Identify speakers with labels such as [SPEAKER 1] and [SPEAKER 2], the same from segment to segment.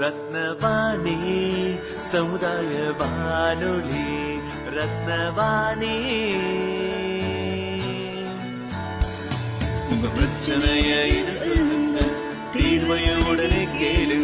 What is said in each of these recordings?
[SPEAKER 1] ரத்னவாணி சமுதாய வானொலி ரத்னவாணி. உங்க பிரச்சனைய சொல்லுங்க தீர்வைய உடனே கேளுங்க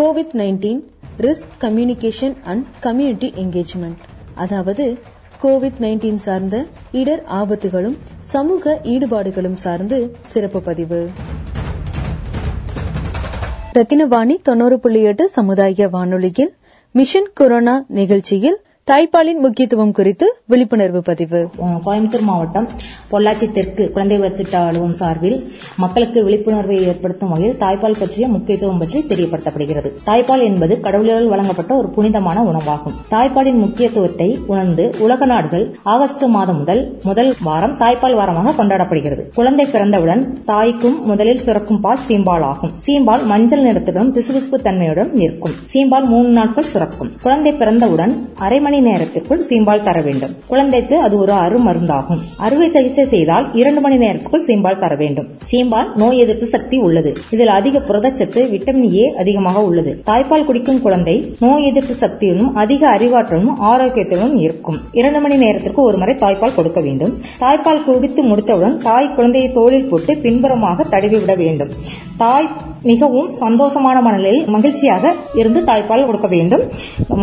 [SPEAKER 2] Covid nineteen risk communication and community engagement அதாவது கோவிட் நைன்டீன் சார்ந்த இடர் ஆபத்துகளும் சமூக ஈடுபாடுகளும் சார்ந்து சிறப்பு பதிவு. ரத்தினவாணி தொண்ணூறு புள்ளி எட்டு சமுதாய வானொலியில் மிஷன் கொரோனா நிகழ்ச்சியில் தாய்ப்பாலின் முக்கியத்துவம் குறித்து விழிப்புணர்வு பதிவு.
[SPEAKER 3] கோயம்புத்தூர் மாவட்டம் பொள்ளாச்சி தெற்கு குழந்தை வளர்த்திட்ட அலுவலகம் சார்பில் மக்களுக்கு விழிப்புணர்வை ஏற்படுத்தும் வகையில் தாய்ப்பால் பற்றிய முக்கியத்துவம் பற்றி தெரியப்படுத்தப்படுகிறது. தாய்ப்பால் என்பது கடவுளால் வழங்கப்பட்ட ஒரு புனிதமான உணவாகும். தாய்ப்பாலின் முக்கியத்துவத்தை உணர்ந்து உலக நாடுகள் ஆகஸ்ட் மாதம் முதல் முதல் வாரம் தாய்ப்பால் வாரமாக கொண்டாடப்படுகிறது. குழந்தை பிறந்தவுடன் தாய்க்கும் முதலில் சுரக்கும் பால் சீம்பால் ஆகும். சீம்பால் மஞ்சள் நிறத்துடன் பிசுபிசுப்பு தன்மையுடன் நிற்கும். சீம்பால் மூணு நாட்கள் சுரக்கும். குழந்தை பிறந்தவுடன் அரை மணி நேரத்திற்குள் சீம்பால் தர வேண்டும். குழந்தைக்கு அது ஒரு அருமருந்தாகும் அறுவை சிகிச்சை செய்தால் இரண்டு மணி நேரத்துக்குள் சீம்பால் தர வேண்டும். சீம்பால் நோய் எதிர்ப்பு சக்தி உள்ளது. இதில் அதிக புரதச்சத்து விட்டமின் ஏ அதிகமாக உள்ளது. தாய்ப்பால் குடிக்கும் குழந்தை நோய் எதிர்ப்பு சக்தியுடனும் அதிக அறிவாற்றலும் ஆரோக்கியத்துடனும் இருக்கும். இரண்டு மணி நேரத்திற்கு ஒரு முறை தாய்ப்பால் கொடுக்க வேண்டும். தாய்ப்பால் குடித்து முடித்தவுடன் தாய் குழந்தையை தோளில் போட்டு பின்புறமாக தடவி விட வேண்டும். தாய் மிகவும் சந்தோஷமான மனநிலையில் மகிழ்ச்சியாக இருந்து தாய்ப்பால் கொடுக்க வேண்டும்.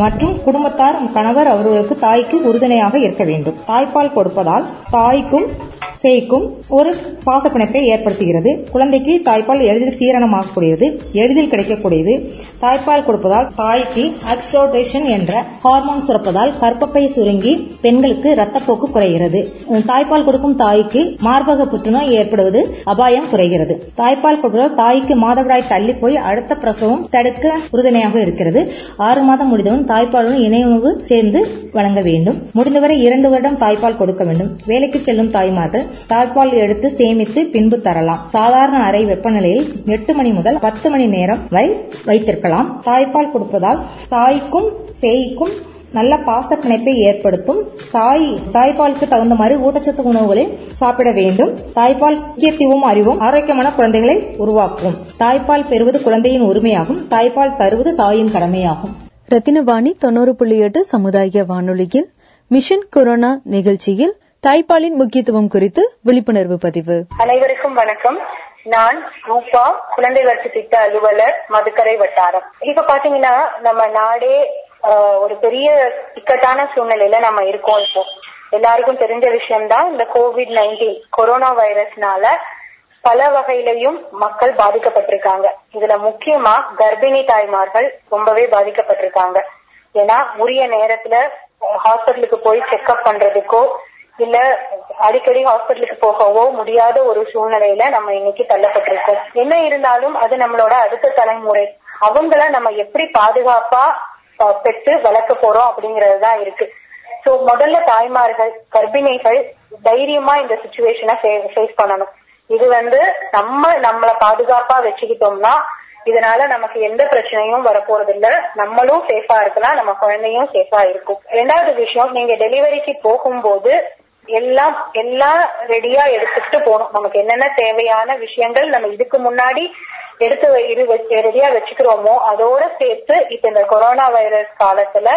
[SPEAKER 3] மற்றும் குடும்பத்தார் கணவர் அவர்களுக்கு தாய்க்கு உறுதுணையாக இருக்க வேண்டும். தாய்ப்பால் கொடுப்பதால் தாய்க்கும் சேய்க்கும் ஒரு பாசப்பிணைப்பை ஏற்படுத்துகிறது. குழந்தைக்கு தாய்ப்பால் எளிதில் சீரணமாகக்கூடியது எளிதில் கிடைக்கக்கூடியது. தாய்ப்பால் கொடுப்பதால் தாய்க்கு ஆக்சிடோடேஷன் என்ற ஹார்மோன் சுரப்பதால் கற்பப்பை சுருங்கி பெண்களுக்கு ரத்தப்போக்கு குறைகிறது. தாய்ப்பால் கொடுக்கும் தாய்க்கு மார்பக புற்றுநோய் ஏற்படுவது அபாயம் குறைகிறது. தாய்ப்பால் கொடுப்பதால் தாய்க்கு மாதவிடாய் தள்ளி போய் அடுத்த பிரசவம் தடுக்க உறுதுணையாக இருக்கிறது. ஆறு மாதம் முடிந்தவுடன் தாய்ப்பாலுடன் இணையுணவு சேர்ந்து வழங்க வேண்டும். முடிந்தவரை இரண்டு வருடம் தாய்ப்பால் கொடுக்க வேண்டும். வேலைக்கு செல்லும் தாய்மார்கள் தாய்ப்பால் எடுத்து சேமித்து பின்பு தரலாம். சாதாரண அறை வெப்பநிலையில் எட்டு மணி முதல் பத்து மணி நேரம் வரை வைத்திருக்கலாம். தாய்ப்பால் கொடுப்பதால் தாய்க்கும் சேய்க்கும் நல்ல பாச பிணைப்பை ஏற்படுத்தும். தாய் தாய்ப்பாலுக்கு தகுந்த மாதிரி ஊட்டச்சத்து உணவுகளை சாப்பிட வேண்டும். தாய்ப்பால் முக்கியத்துவம் அறிவும் ஆரோக்கியமான குழந்தைகளை உருவாக்கும். தாய்ப்பால் பெறுவது குழந்தையின் உரிமையாகும். தாய்ப்பால் தருவது தாயின் கடமையாகும்.
[SPEAKER 2] ரத்தினவாணி தொண்ணூறு புள்ளி எட்டு சமுதாய வானொலியில் மிஷன் கொரோனா நிகழ்ச்சியில் தாய்ப்பாலின் முக்கியத்துவம் குறித்து விழிப்புணர்வு பதிவு.
[SPEAKER 4] அனைவருக்கும் வணக்கம். நான் ரூபா குழந்தை வளர்ச்சி திட்ட அலுவலர் மதுக்கரை வட்டாரம். இப்ப பாத்தீங்கன்னா நம்ம நாடே ஆஹ், ஒரு பெரிய இக்கட்டான சூழ்நிலையில நம்ம இருக்கோம் இப்போ. எல்லாருக்கும் தெரிஞ்ச விஷயம்தான் இந்த கோவிட் நைன்டீன் கொரோனா வைரஸ்னால பல வகையிலையும் மக்கள் பாதிக்கப்பட்டிருக்காங்க. இதுல முக்கியமா கர்ப்பிணி தாய்மார்கள் ரொம்பவே பாதிக்கப்பட்டிருக்காங்க. ஏன்னா உரிய நேரத்துல ஹாஸ்பிட்டலுக்கு போய் செக்அப் பண்றதுக்கோ இல்ல அடிக்கடி ஹாஸ்பிட்டலுக்கு போகவோ முடியாத ஒரு சூழ்நிலையில நம்ம இன்னைக்கு தள்ளப்பட்டிருக்கோம். என்ன இருந்தாலும் அது நம்மளோட அடுத்த தலைமுறை. அவங்கள நம்ம எப்படி பாதுகாப்பா பெற்று வளர்க்க போறோம் அப்படிங்கறது தான் இருக்கு. சோ முதல்ல தாய்மார்கள் கர்ப்பிணிகள் தைரியமா இந்த சுச்சுவேஷனை ஃபேஸ் பண்ணணும். இது வந்து நம்ம நம்மள பாதுகாப்பா வச்சுக்கிட்டோம்னா இதனால நமக்கு எந்த பிரச்சனையும் வரப்போறது இல்ல நம்மளும் சேஃபா இருக்கலாம் நம்ம குழந்தையும் சேஃபா இருக்கும். ரெண்டாவது விஷயம் நீங்க டெலிவரிக்கு போகும்போது எல்லாம் எல்லாம் ரெடியா எடுத்துட்டு போகணும். நமக்கு என்னென்ன தேவையான விஷயங்கள் நம்ம இதுக்கு முன்னாடி எடுத்து வை- இது ரெடியா வச்சுக்கிறோமோ அதோட சேர்த்து இப்ப இந்த கொரோனா வைரஸ் காலத்துல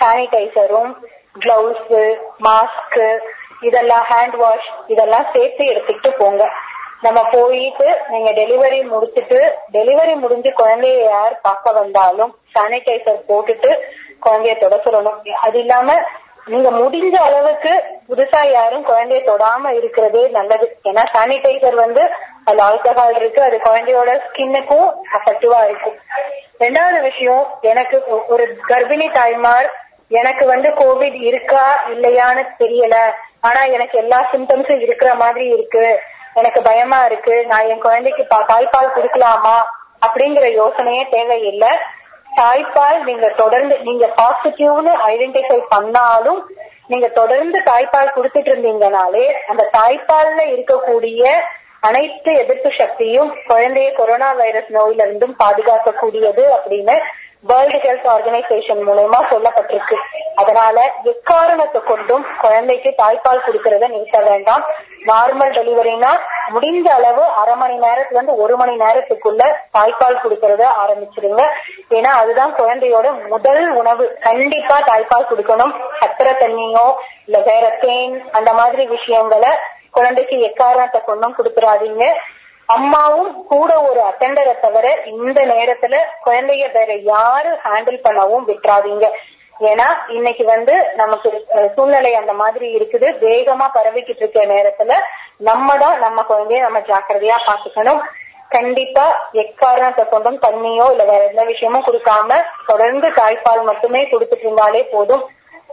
[SPEAKER 4] சானிடைசரும் கிளவுஸ் மாஸ்க் இதெல்லாம் ஹேண்ட் வாஷ் இதெல்லாம் சேர்த்து எடுத்துக்கிட்டு போங்க. நம்ம போயிட்டு நீங்க டெலிவரி முடிச்சிட்டு டெலிவரி முடிஞ்சு குழந்தைய யார் பார்க்க வந்தாலும் சானிடைசர் போட்டுட்டு குழந்தைய தொட சொல்லணும். அது இல்லாம நீங்க முடிஞ்ச அளவுக்கு புதுசா யாரும் குழந்தைய தொடாம இருக்கிறதே நல்லது. ஏன்னா சானிடைசர் வந்து அதுல ஆல்கஹால் இருக்கு அது குழந்தையோட ஸ்கின்னுக்கும் அஃபெக்டிவா இருக்கும். ரெண்டாவது விஷயம் எனக்கு ஒரு கர்ப்பிணி தாய்மார் எனக்கு வந்து கோவிட் இருக்கா இல்லையான்னு தெரியல. ஆனா எனக்கு எல்லா சிம்டம்ஸும் இருக்கிற மாதிரி இருக்கு. எனக்கு பயமா இருக்கு. நான் என் குழந்தைக்கு பா- தாய்ப்பால் கொடுக்கலாமா அப்படிங்கிற யோசனையே தேவையில்லை. தாய்ப்பால் நீங்க தொடர்ந்து நீங்க பாசிட்டிவ்னு ஐடென்டிஃபை பண்ணாலும் நீங்க தொடர்ந்து தாய்ப்பால் கொடுத்துட்டு இருந்தீங்கனாலே அந்த தாய்ப்பால்ல இருக்கக்கூடிய அனைத்து எதிர்ப்பு சக்தியும் குழந்தைய கொரோனா வைரஸ் நோயில இருந்தும் பாதுகாக்கக்கூடியது அப்படின்னு வேர்ல்டு ஹெல்த் ஆர்கனைசேஷன் மூலயமா சொல்லப்பட்டிருக்கு. அதனால எக்காரணத்தை கொண்டும் குழந்தைக்கு தாய்ப்பால் கொடுக்கறத நிறுத்த வேண்டாம். நார்மல் டெலிவரினா முடிஞ்ச அளவு அரை மணி நேரத்துல இருந்து ஒரு மணி நேரத்துக்குள்ள தாய்ப்பால் கொடுக்கறத ஆரம்பிச்சிருங்க. ஏன்னா அதுதான் குழந்தையோட முதல் உணவு. கண்டிப்பா தாய்ப்பால் கொடுக்கணும். சக்கரை தண்ணியோ இல்ல வேற தேன் அந்த மாதிரி விஷயங்களை குழந்தைக்கு எக்காரணத்தை கொண்டும் கொடுத்துறாதீங்க. அம்மாவும் கூட ஒரு அட்டெண்டரை தவிர இந்த நேரத்துல குழந்தைய வேற யாரு ஹேண்டில் பண்ணவும் விட்டுறாதீங்க. ஏன்னா இன்னைக்கு வந்து நமக்கு சூழ்நிலை அந்த மாதிரி இருக்குது. வேகமா பரவிக்கிட்டு இருக்க நேரத்துல நம்ம தான் நம்ம குழந்தைய நம்ம ஜாக்கிரதையா பாத்துக்கணும் கண்டிப்பா எக்காரணத்தை கொண்டும் தண்ணியோ இல்ல வேற எந்த விஷயமும் கொடுக்காம தொடர்ந்து தாய்ப்பால் மட்டுமே கொடுத்துட்டு இருந்தாலே போதும்.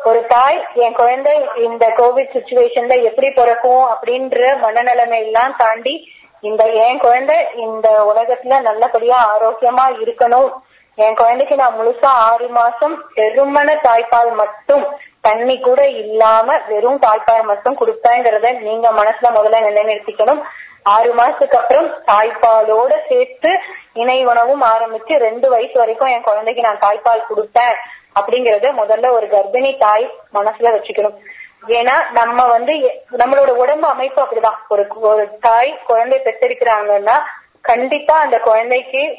[SPEAKER 4] ஒரு தாய் என் குழந்தை இந்த கோவிட் சுச்சுவேஷன்ல எப்படி பிறக்கும் அப்படின்ற மனநிலைமை எல்லாம் தாண்டி இந்த என் குழந்தை இந்த உலகத்துல நல்லபடியா ஆரோக்கியமா இருக்கணும். என் குழந்தைக்கு நான் முழுசா ஆறு மாசம் வெறுமன தாய்ப்பால் மட்டும் தண்ணி கூட இல்லாம வெறும் தாய்ப்பால் மட்டும் கொடுப்பேங்கிறத நீங்க மனசுல முதல்ல நிலைநிறுத்திக்கணும். ஆறு மாசத்துக்கு அப்புறம் தாய்ப்பாலோட சேர்த்து இணை உணவும் ஆரம்பிச்சு ரெண்டு வயசு வரைக்கும் என் குழந்தைக்கு நான் தாய்ப்பால் கொடுத்தேன் அப்படிங்கறத முதல்ல ஒரு கர்ப்பிணி தாய் மனசுல வச்சுக்கணும். ஏன்னா நம்ம வந்து நம்மளோட உடம்பு அமைப்பு அப்படிதான். ஒரு ஒரு தாய் குழந்தை பெற்றிருக்கிறாங்கன்னா கண்டிப்பா அந்த குழந்தைக்கு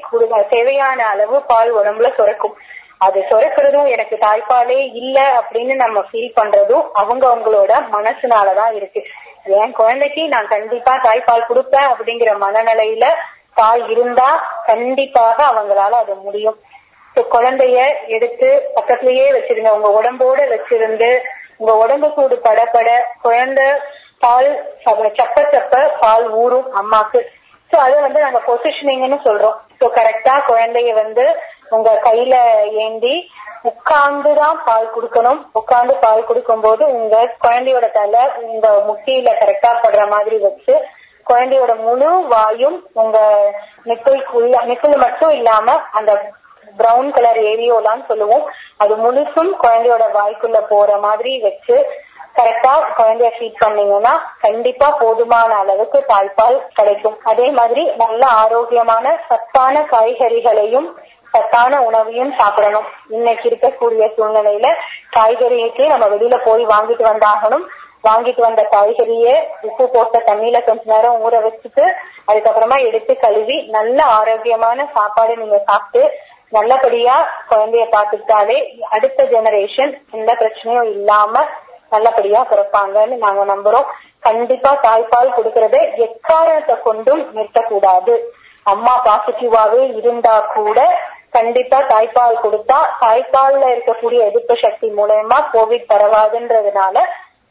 [SPEAKER 4] தேவையான அளவு பால் உடம்புல சுரக்கும். அது சுரக்கிறதும் எனக்கு தாய்ப்பாலே இல்ல அப்படின்னு நம்ம ஃபீல் பண்றதும் அவங்க அவங்களோட மனசுனாலதான் இருக்கு. என் குழந்தைக்கு நான் கண்டிப்பா தாய்ப்பால் கொடுப்பேன் அப்படிங்கிற மனநிலையில தாய் இருந்தா கண்டிப்பாக அவங்களால அது முடியும். குழந்தைய எடுத்து பக்கத்திலேயே வச்சிருங்க. உங்க உடம்போட வச்சிருந்து உங்க உடம்பு சூடு படப்பட குழந்தை பால் சப்ப சப்ப பால் ஊறும் அம்மாக்கு. சோ அதை வந்து நாங்க பொசிஷனிங்னு சொல்றோம். சோ கரெக்டா குழந்தைய வந்து உங்க கையில ஏந்தி உட்கார்ந்துதான் பால் குடுக்கணும். உட்கார்ந்து பால் குடுக்கும்போது உங்க குழந்தையோட தலை உங்க முட்டியில கரெக்டா படுற மாதிரி வச்சு குழந்தையோட முழு வாயும் உங்க நிப்பிள்குள்ள நிப்பிள் மட்டும் இல்லாம அந்த பிரவுன் கலர் ஏரியோலான்னு சொல்லுவோம். அது முழுசும் குழந்தையோட வாய்க்குள்ள போற மாதிரி வச்சு கரெக்டா குழந்தைய ஃபீட் பண்ணீங்கன்னா கண்டிப்பா போதுமான அளவுக்கு தாய்ப்பால் கிடைக்கும். அதே மாதிரி நல்ல ஆரோக்கியமான சத்தான காய்கறிகளையும் சத்தான உணவையும் சாப்பிடணும். இன்னைக்கு இருக்கக்கூடிய சூழ்நிலையில காய்கறிக்கு நம்ம வெளியில போய் வாங்கிட்டு வந்தாகணும். வாங்கிட்டு வந்த காய்கறிய உப்பு போட்ட தண்ணியில கொஞ்ச நேரம் ஊற வச்சுட்டு அதுக்கப்புறமா எடுத்து கழுவி நல்ல ஆரோக்கியமான சாப்பாடு நீங்க சாப்பிட்டு நல்லபடியா குழந்தைய பாத்துக்கிட்டாலே அடுத்த ஜெனரேஷன் எந்த பிரச்சனையும் இல்லாம நல்லபடியா பிறப்பாங்கன்னு நாங்க நம்புறோம். கண்டிப்பா தாய்ப்பால் கொடுக்கறத எக்காரணத்தை கொண்டும் நிறுத்தக்கூடாது. அம்மா பாசிட்டிவாவே இருந்தா கூட கண்டிப்பா தாய்ப்பால் கொடுத்தா தாய்ப்பால்ல இருக்கக்கூடிய எதிர்ப்பு சக்தி மூலயமா கோவிட் பரவாதுன்றதுனால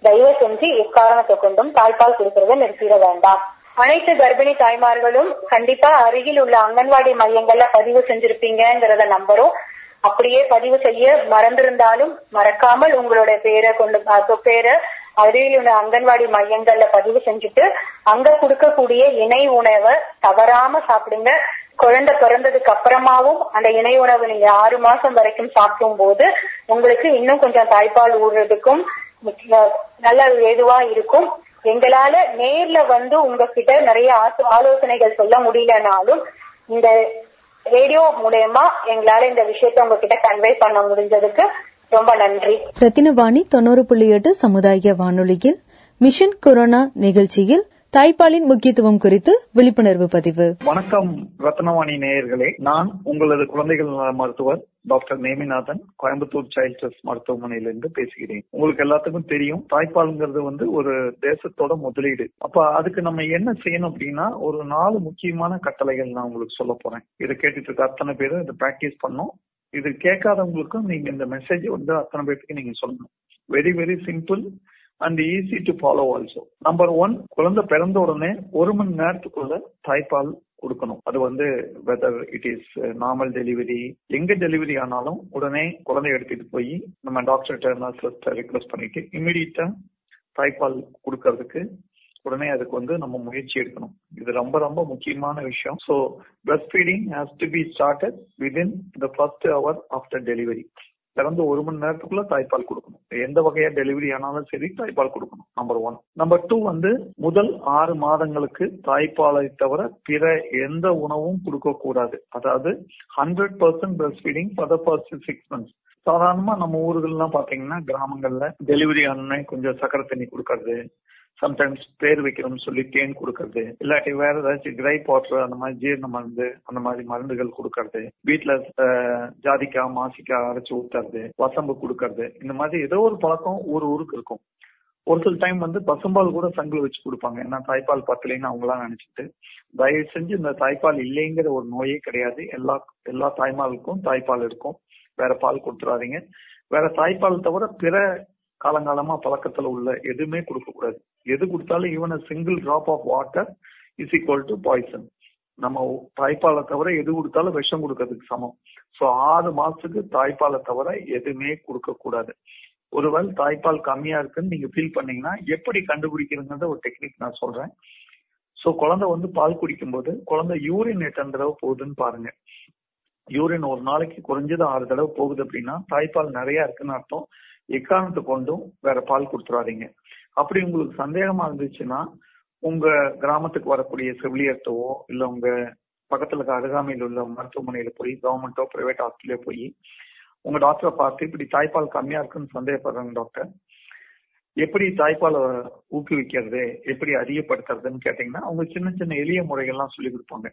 [SPEAKER 4] தயவு செஞ்சு எக்காரணத்தை கொண்டும் தாய்ப்பால் கொடுக்கறத நிறுத்திட வேண்டாம். அனைத்து கர்ப்பிணி தாய்மார்களும் கண்டிப்பா அருகில் உள்ள அங்கன்வாடி மையங்கள்ல பதிவு செஞ்சிருப்பீங்கிறத நம்புறோம். அப்படியே பதிவு செய்ய மறந்திருந்தாலும் மறக்காமல் உங்களோட பேரை கொண்டு பேரை அருகில் உள்ள அங்கன்வாடி மையங்கள்ல பதிவு செஞ்சுட்டு அங்க கொடுக்கக்கூடிய இணை உணவை தவறாம சாப்பிடுங்க. குழந்தை பிறந்ததுக்கு அப்புறமாவும் அந்த இணை உணவு நீங்க ஆறு மாசம் வரைக்கும் சாப்பிடும் போது உங்களுக்கு இன்னும் கொஞ்சம் தாய்ப்பால் ஊடுறதுக்கும் நல்ல ஏதுவா இருக்கும். எங்களால நேர்ல வந்து உங்ககிட்ட நிறைய ஆசோ- ஆலோசனைகள் சொல்ல முடியலனாலும் இந்த ரேடியோ மூலயமா எங்களால இந்த விஷயத்த உங்ககிட்ட கன்வே பண்ண முடிஞ்சதுக்கு ரொம்ப நன்றி.
[SPEAKER 2] ரத்தினவாணி தொண்ணூறு புள்ளி எட்டு சமுதாய வானொலியில் மிஷன் கொரோனா நிகழ்ச்சியில் தாய்ப்பாலின் முக்கியத்துவம் குறித்து விழிப்புணர்வு பதிவு.
[SPEAKER 5] வணக்கம் ரத்னவாணி நேயர்களே. நான் உங்களது குழந்தைகள் மருத்துவர் doctor Neminathan Coimbatore child trust மருத்துவமனையிலிருந்து பேசுகிறேன். உங்களுக்கு எல்லாத்துக்கும் தெரியும் தாய்ப்பால்ங்கிறது வந்து ஒரு தேசத்தோட முதலீடு. அப்ப அதுக்கு நம்ம என்ன செய்யணும் அப்படின்னா ஒரு நாலு முக்கியமான கட்டளைகள் நான் உங்களுக்கு சொல்ல போறேன். இதை கேட்டுட்டு இருக்க அத்தனை பேரும் இதை பிராக்டிஸ் பண்ணோம் இது கேட்காதவங்களுக்கும் நீங்க இந்த மெசேஜ் வந்து அத்தனை பேருக்கு நீங்க சொல்லணும். Very very simple and easy to follow also number one குழந்தை பிறந்த உடனே ஒரு மணி நேரத்துக்குள்ள தாய்ப்பால் கொடுக்கணும். அது வந்து whether it is normal delivery எங்க டெலிவரி ஆனாலும் உடனே குழந்தை எடுத்துட்டு போய் நம்ம டாக்டர்கிட்ட நர்ஸ்கிட்ட ரிக்வஸ்ட் பண்ணிட்டு இமிடியட்டா தாய்ப்பால் கொடுக்கறதுக்கு உடனே அதுக்கு வந்து நம்ம முயற்சி எடுக்கணும். இது ரொம்ப ரொம்ப முக்கியமான விஷயம். So breast feeding has to be started within the first hour after delivery பிறந்து ஒரு மணி நேரத்துக்குள்ள தாய்ப்பால் கொடுக்கணும். எந்த வகையா டெலிவரி ஆனாலும் சரி தாய்ப்பால் கொடுக்கணும் நம்பர் ஒன் நம்பர் டூ வந்து முதல் ஆறு மாதங்களுக்கு தாய்ப்பாலை தவிர பிற எந்த உணவும் கொடுக்க கூடாது அதாவது hundred percent breast feeding for the first six months சாதாரணமா நம்ம ஊர்கள்லாம் பாத்தீங்கன்னா கிராமங்கள்ல டெலிவரி ஆனே கொஞ்சம் சக்கரை தண்ணி கொடுக்கறது சம்டைம்ஸ் பேர் வைக்கணும்னு சொல்லி தேன் கொடுக்கறது இல்லாட்டி வேற ஏதாச்சும் கிரை வாட்டர் அந்த மாதிரி ஜீரண மருந்து அந்த மாதிரி மருந்துகள் கொடுக்கறது வீட்டுல ஜாதிக்காய் மாசிக்காய் அரைச்சு ஊத்துறது வசம்பு கொடுக்கறது இந்த மாதிரி ஏதோ ஒரு பழக்கம் ஒரு ஊருக்கு இருக்கும். ஒரு சில டைம் வந்து பசும்பால் கூட சங்கில் வச்சு கொடுப்பாங்க. ஏன்னா தாய்ப்பால் பத்தலைன்னு அவங்களாம் நினைச்சிட்டு தயவு செஞ்சு இந்த தாய்ப்பால் இல்லைங்கிற ஒரு நோயே கிடையாது. எல்லா எல்லா தாய்மாலுக்கும் தாய்ப்பால் இருக்கும். வேற பால் கொடுத்துறாதீங்க. வேற தாய்ப்பால் தவிர பிற காலங்காலமா பழக்கத்துல உள்ள எதுவுமே கொடுக்க கூடாது. எது கொடுத்தாலும் even single drop of water is equal to poison நம்ம தாய்ப்பாலை தவிர எது கொடுத்தாலும் விஷம் கொடுக்கறதுக்கு சமம். சோ ஆறு மாசத்துக்கு தாய்ப்பாலை தவிர எதுவுமே கொடுக்க கூடாது. ஒருவேளை தாய்ப்பால் கம்மியா இருக்குன்னு நீங்க ஃபீல் பண்ணீங்கன்னா எப்படி கண்டுபிடிக்கிறதுங்கிறத ஒரு டெக்னிக் நான் சொல்றேன். சோ குழந்தை வந்து பால் குடிக்கும்போது குழந்தை யூரின் எத்தனை தடவை போகுதுன்னு பாருங்க. யூரின் ஒரு நாளைக்கு குறைஞ்சது ஆறு தடவை போகுது அப்படின்னா தாய்ப்பால் நிறைய இருக்குன்னு அர்த்தம். எக்காரணத்தை கொண்டும் வேற பால் கொடுத்துறாதீங்க. அப்படி உங்களுக்கு சந்தேகமா இருந்துச்சுன்னா உங்க கிராமத்துக்கு வரக்கூடிய செவிலியர்த்தவோ இல்ல உங்க பக்கத்துல இருக்க அருகாமையில் உள்ள மருத்துவமனையில போய் கவர்மெண்ட்டோ பிரைவேட் ஹாஸ்பிட்டலோ போய் உங்க டாக்டரை பார்த்து இப்படி தாய்ப்பால் கம்மியா இருக்குன்னு சந்தேகப்படுறாங்க டாக்டர் எப்படி தாய்ப்பாலை ஊக்குவிக்கிறது? எப்படி அதிகப்படுத்துறதுன்னு கேட்டீங்கன்னா அவங்க சின்ன சின்ன எளிய முறைகள்லாம் சொல்லி கொடுப்பாங்க.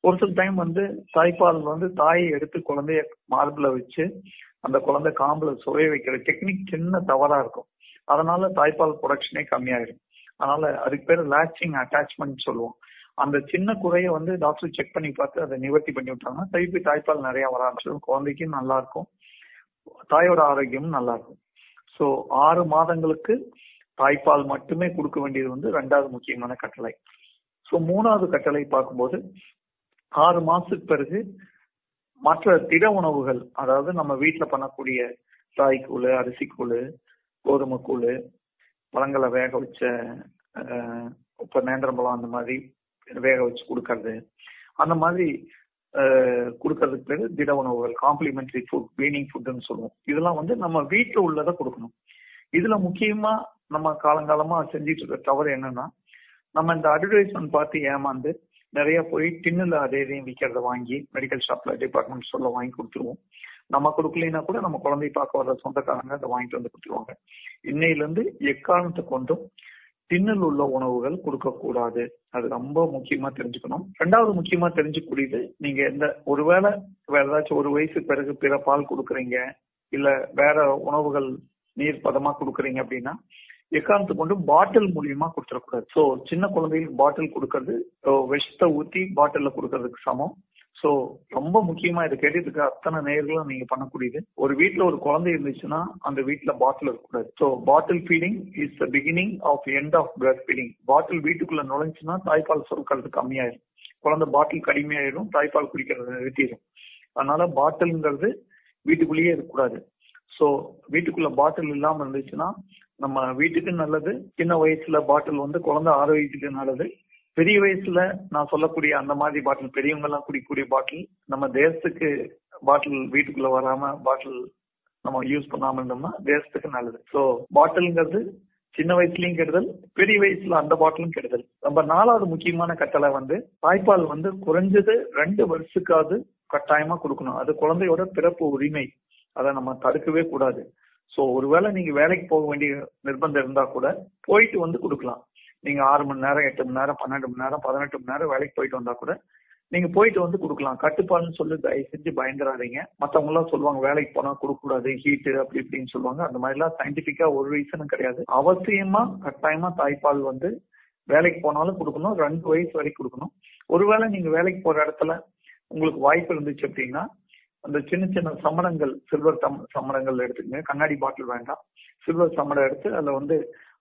[SPEAKER 5] ஒரு சில டைம் வந்து தாய்ப்பால் வந்து தாயை எடுத்து குழந்தைய மார்பில் வச்சு அந்த குழந்தை காம்புல சுவைய வைக்கிற டெக்னிக் சின்ன தவறா இருக்கும். அதனால தாய்ப்பால் ப்ரொடக்ஷனே கம்மியாயிரும். அதனால அதுக்கு பேர் லாச்சிங் அட்டாச்மெண்ட் சொல்லுவோம். அந்த சின்ன குறைய வந்து டாக்டர் செக் பண்ணி பார்த்து அதை நிவர்த்தி பண்ணி விட்டாங்கன்னா திருப்பி தாய்ப்பால் நிறைய வர ஆரம்பிச்சிடும். குழந்தைக்கும் நல்லா இருக்கும். தாயோட ஆரோக்கியமும் நல்லா இருக்கும். ஸோ ஆறு மாதங்களுக்கு தாய்ப்பால் மட்டுமே கொடுக்க வேண்டியது வந்து ரெண்டாவது முக்கியமான கட்டளை. ஸோ மூணாவது கட்டளை பார்க்கும்போது ஆறு மாசத்துக்கு பிறகு மற்ற திட உணவுகள் அதாவது நம்ம வீட்டுல பண்ணக்கூடிய ராய்க்கூழ் அரிசிக்கூழ் கோதுமை கூழ் பழங்களை வேக வச்ச இப்போ இப்ப நேந்திரம்பழம் அந்த மாதிரி வேக வச்சு கொடுக்கறது. அந்த மாதிரி கொடுக்கறதுக்கு பேரு திட உணவுகள் காம்ப்ளிமெண்டரி ஃபுட் வீனிங் ஃபுட்னு சொல்லுவோம். இதெல்லாம் வந்து நம்ம வீட்டுல உள்ளதை கொடுக்கணும். இதுல முக்கியமா நம்ம காலங்காலமா செஞ்சிட்டு இருக்க தவறு என்னன்னா நம்ம இந்த அட்வர்டைஸ்மெண்ட் பார்த்து ஏமாந்து நிறைய போய் டின்னுல அதே இதையும் விற்கிறத வாங்கி மெடிக்கல் ஷாப்ல டிபார்ட்மெண்ட் ஸ்டோர்ல வாங்கி கொடுத்துருவோம். நம்ம கொடுக்கலைன்னா கூட நம்ம குழந்தைய பார்க்க வர்ற சொந்தக்காரங்க அதை வாங்கிட்டு வந்து கொடுத்துருவாங்க. இன்னையில இருந்து எக்காரணத்தை கொண்டும் டின்னில் உள்ள உணவுகள் கொடுக்க கூடாது அது ரொம்ப முக்கியமா தெரிஞ்சுக்கணும். ரெண்டாவது முக்கியமா தெரிஞ்சுக்கூடியது நீங்க எந்த ஒருவேளை வேற ஏதாச்சும் ஒரு வயசு பிறகு பிற பால் கொடுக்குறீங்க இல்ல வேற உணவுகள் நீர் பதமா கொடுக்குறீங்க அப்படின்னா எக்காரணத்தை கொண்டு பாட்டில் மூலியமா கொடுத்துடக்கூடாது. சோ சின்ன குழந்தைகளுக்கு பாட்டில் கொடுக்கறது விஷத்தை ஊத்தி பாட்டில கொடுக்கறதுக்கு சமம். சோ ரொம்ப முக்கியமா இதை கேட்டதுக்கு இருக்க அத்தனை நேர்களும் நீங்க பண்ணக்கூடியது. ஒரு வீட்டுல ஒரு குழந்தை இருந்துச்சுன்னா அந்த வீட்டுல பாட்டில் இருக்கக்கூடாது. So bottle feeding is the beginning of end of breast feeding bottle வீட்டுக்குள்ள நுழைஞ்சுன்னா தாய்ப்பால் சுருக்கிறது கம்மியாயிரும். குழந்தை பாட்டில் கடுமையாயிடும் தாய்ப்பால் குடிக்கிறது நிறுத்திடும் அதனால பாட்டில்ங்கிறது வீட்டுக்குள்ளேயே இருக்கக்கூடாது. சோ வீட்டுக்குள்ள பாட்டில் இல்லாம இருந்துச்சுன்னா நம்ம வீட்டுக்கு நல்லது சின்ன வயசுல பாட்டில் வந்து குழந்தை ஆரோக்கியத்துக்கு நல்லது. பெரிய வயசுல நான் சொல்லக்கூடிய அந்த மாதிரி பாட்டில் பெரியவங்க எல்லாம் குடிக்கக்கூடிய பாட்டில் நம்ம தேசத்துக்கு பாட்டில் வீட்டுக்குள்ள வராம பாட்டில் நம்ம யூஸ் பண்ணாம இருந்தோம்னா தேசத்துக்கு நல்லது. சோ பாட்டில்ங்கிறது சின்ன வயசுலயும் கெடுதல் பெரிய வயசுல அந்த பாட்டிலும் கெடுதல். நம்ம நாலாவது முக்கியமான கட்டளை வந்து தாய்ப்பால் வந்து குறைஞ்சது ரெண்டு வருஷத்துக்காவது கட்டாயமா கொடுக்கணும். அது குழந்தையோட பிறப்பு உரிமை. அதை நம்ம தடுக்கவே கூடாது. சோ ஒருவேளை நீங்க வேலைக்கு போக வேண்டிய நிர்பந்தம் இருந்தா கூட போயிட்டு வந்து கொடுக்கலாம். நீங்க ஆறு மணி நேரம் எட்டு மணி நேரம் பன்னெண்டு மணி நேரம் பதினெட்டு மணி நேரம் வேலைக்கு போயிட்டு வந்தா கூட நீங்க போயிட்டு வந்து கொடுக்கலாம். கட்டுப்பாடுன்னு சொல்லி தயவு செஞ்சு பயந்துடாதீங்க மத்தவங்க எல்லாம் சொல்லுவாங்க வேலைக்கு போனா கொடுக்க கூடாது ஹீட்டு அப்படி இப்படின்னு சொல்லுவாங்க. அந்த மாதிரி எல்லாம் சயின்டிபிக்கா ஒரு ரீசனும் கிடையாது. அவசியமா கட்டாயமா தாய்ப்பால் வந்து வேலைக்கு போனாலும் கொடுக்கணும். ரெண்டு வயசு வரைக்கும் கொடுக்கணும். ஒருவேளை நீங்க வேலைக்கு போற இடத்துல உங்களுக்கு வாய்ப்பு இருந்துச்சு அப்படின்னா அந்த சின்ன சின்ன சமணங்கள் சில்வர் தம் சம்மடங்கள் எடுத்துக்கங்க. கண்ணாடி பாட்டில் வேண்டாம். சில்வர் சம்மடம் எடுத்து அதுல வந்து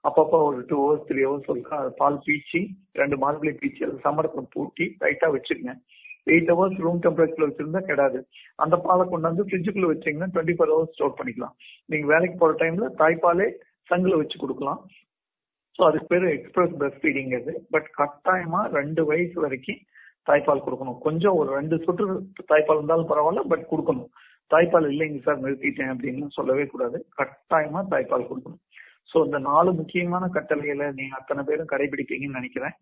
[SPEAKER 5] அப்பப்போ ஒரு டூ ஹவர்ஸ் த்ரீ ஹவர்ஸ் ஒருக்கா பால் பீச்சி ரெண்டு மார்பிளை பீச்சி அது சம்மடத்தை பூட்டி டைட்டா வச்சுக்கங்க. எயிட் ஹவர்ஸ் ரூம் டெம்பரேச்சர்ல வச்சிருந்தா கிடையாது அந்த பாலை கொண்டு வந்து ஃப்ரிட்ஜுக்குள்ள வச்சீங்கன்னா டுவெண்ட்டி ஃபோர் ஹவர்ஸ் ஸ்டோர் பண்ணிக்கலாம். நீங்க வேலைக்கு போற டைம்ல தாய்ப்பாலே சங்குல வச்சு கொடுக்கலாம். ஸோ அதுக்கு பேர் எக்ஸ்பிரஸ் பிரஸ்ட் ஃபீடிங் அது பட் கட்டாயமா ரெண்டு வயசு வரைக்கும் தாய்ப்பால் கொடுக்கணும். கொஞ்சம் ஒரு ரெண்டு சொட்டு தாய்ப்பால் இருந்தாலும் பரவாயில்ல பட் கொடுக்கணும். தாய்ப்பால் இல்லைங்க சார் நிறுத்திட்டேன் அப்படின்னு சொல்லவே கூடாது. கட்டாயமா தாய்ப்பால் கொடுக்கணும். சோ இந்த நாலு முக்கியமான கட்டளைகளை நீங்க அத்தனை பேரும் கடைபிடிப்பீங்கன்னு நினைக்கிறேன்.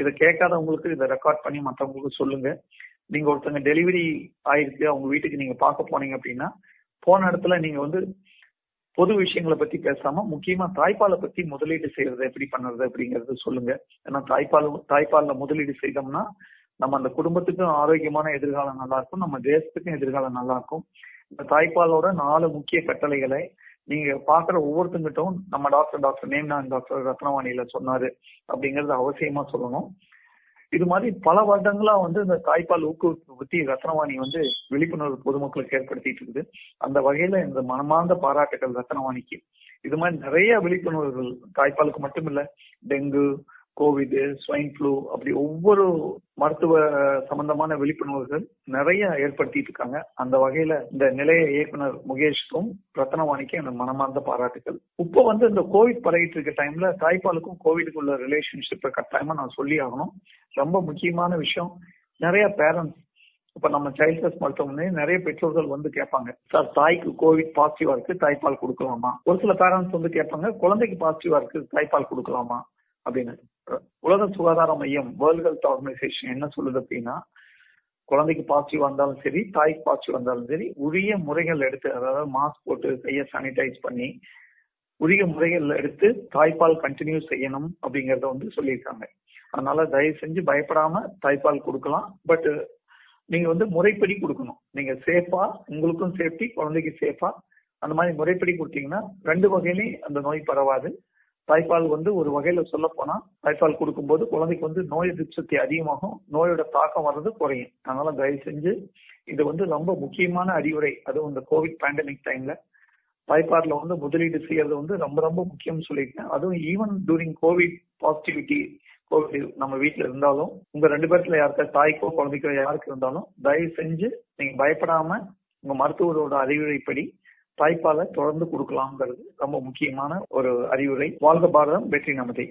[SPEAKER 5] இதை கேட்காதவங்களுக்கு இதை ரெக்கார்ட் பண்ணி மற்றவங்களுக்கு சொல்லுங்க. நீங்க ஒருத்தங்க டெலிவரி ஆயிருக்கு அவங்க வீட்டுக்கு நீங்க பார்க்க போனீங்க அப்படின்னா போன இடத்துல நீங்க வந்து பொது விஷயங்களை பத்தி பேசாம முக்கியமா தாய்ப்பாலை பத்தி முதலீடு செய்யறது எப்படி பண்றது அப்படிங்கறது சொல்லுங்க. ஏன்னா தாய்ப்பால் தாய்ப்பால்ல முதலீடு செய்தோம்னா நம்ம அந்த குடும்பத்துக்கும் ஆரோக்கியமான எதிர்காலம் நல்லா இருக்கும் நம்ம தேசத்துக்கும் எதிர்காலம் நல்லா இருக்கும் இந்த தாய்ப்பாலோட நாலு முக்கிய கட்டளைகளை நீங்க பாக்குற ஒவ்வொருத்தங்கிட்டும் நம்ம டாக்டர் டாக்டர் நேம்நான் டாக்டர் ரத்னவாணியில சொன்னாரு அப்படிங்கறது அவசியமா சொல்லணும். இது மாதிரி பல வருடங்களா வந்து இந்த தாய்ப்பால் ஊக்குவிப்பு பத்தி ரத்னவாணி வந்து விழிப்புணர்வு பொதுமக்களுக்கு ஏற்படுத்திட்டு இருக்குது. அந்த வகையில இந்த மனமார்ந்த பாராட்டுகள் ரத்னவாணிக்கு. இது மாதிரி நிறைய விழிப்புணர்வுகள் தாய்ப்பாலுக்கு மட்டும் இல்ல டெங்கு கோவிட் ஸ்வைன் ஃப்ளூ அப்படி ஒவ்வொரு மருத்துவ சம்பந்தமான விழிப்புணர்வுகள் நிறைய ஏற்படுத்திட்டு இருக்காங்க. அந்த வகையில இந்த நிலைய இயக்குனர் முகேஷ்க்கும் ரத்னவாணிக்கும் எனக்கு மனமார்ந்த பாராட்டுகள் இப்போ வந்து இந்த கோவிட் பரவிட்டு இருக்க டைம்ல தாய்ப்பாலுக்கும் கோவிடுக்கு உள்ள ரிலேஷன்ஷிப்பை கட்டாயமா நான் சொல்லி ஆகணும். ரொம்ப முக்கியமான விஷயம் நிறைய பேரண்ட்ஸ் இப்ப நம்ம சைல்ட் ஹெல்த் மருத்துவமனை நிறைய பெற்றோர்கள் வந்து கேட்பாங்க சார் தாய்க்கு கோவிட் பாசிட்டிவா இருக்கு தாய்ப்பால் கொடுக்கலாமா? ஒரு சில பேரண்ட்ஸ் வந்து கேட்பாங்க குழந்தைக்கு பாசிட்டிவா இருக்கு தாய்ப்பால் கொடுக்கலாமா? அப்படின்னு. உலக சுகாதார மையம் வேர்ல்ட் ஹெல்த் ஆர்கனைசேஷன் என்ன சொல்லுது அப்படின்னா குழந்தைக்கு பாசிட்டிவ் வந்தாலும் சரி தாய்க்கு பாசிட்டிவ் வந்தாலும் சரி உரிய முறைகள் எடுத்து அதாவது மாஸ்க் போட்டு கையை சானிடைஸ் பண்ணி உரிய முறைகள் எடுத்து தாய்ப்பால் கண்டினியூ செய்யணும் அப்படிங்கறத வந்து சொல்லியிருக்காங்க. அதனால தயவு செஞ்சு பயப்படாம தாய்ப்பால் கொடுக்கலாம். பட் நீங்க வந்து முறைப்படி கொடுக்கணும். நீங்க சேஃபா உங்களுக்கும் சேஃப்டி குழந்தைக்கு சேஃபா அந்த மாதிரி முறைப்படி கொடுத்தீங்கன்னா ரெண்டு வகையிலையும் அந்த நோய் பரவாது. தாய்ப்பால் வந்து ஒரு வகையில சொல்ல போனா தாய்ப்பால் கொடுக்கும்போது குழந்தைக்கு வந்து நோய் எதிர்ப்பு சக்தி அதிகமாகும் நோயோட தாக்கம் வர்றது குறையும். அதனால தயவு செஞ்சு இது வந்து ரொம்ப முக்கியமான அறிவுரை. அதுவும் இந்த கோவிட் பேண்டமிக் டைம்ல தாய்ப்பால்ல வந்து முதலீடு செய்யறது வந்து ரொம்ப ரொம்ப முக்கியம்னு சொல்லியிருக்கேன். அதுவும் even during covid positivity covid நம்ம வீட்டுல இருந்தாலும் உங்க ரெண்டு பேர்த்துல யாருக்கா தாய்க்கோ குழந்தைக்கோ யாருக்கு இருந்தாலும் தயவு செஞ்சு நீங்க பயப்படாம உங்க மருத்துவரோட அறிவுரைப்படி தாய்ப்பாலை தொடர்ந்து கொடுக்கலாம்ங்கிறது ரொம்ப முக்கியமான ஒரு அறிவுரை. வாழ்க பாரதம் வெற்றி நமதே.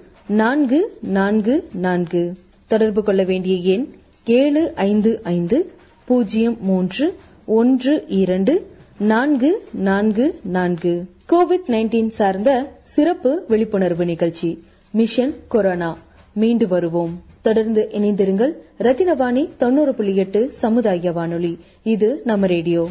[SPEAKER 2] நான்கு நான்கு நான்கு. தொடர்பு கொள்ள வேண்டிய எண் ஏழு ஐந்து ஐந்து பூஜ்ஜியம் மூன்று ஒன்று இரண்டு நான்கு நான்கு நான்கு. கோவிட் நைன்டீன் சார்ந்த சிறப்பு விழிப்புணர்வு நிகழ்ச்சி மிஷன் கொரோனா. மீண்டு வருவோம். தொடர்ந்து இணைந்திருங்கள். ரத்தினவாணி தொண்ணூறு புள்ளி எட்டு சமுதாய வானொலி. இது நம்ம ரேடியோ.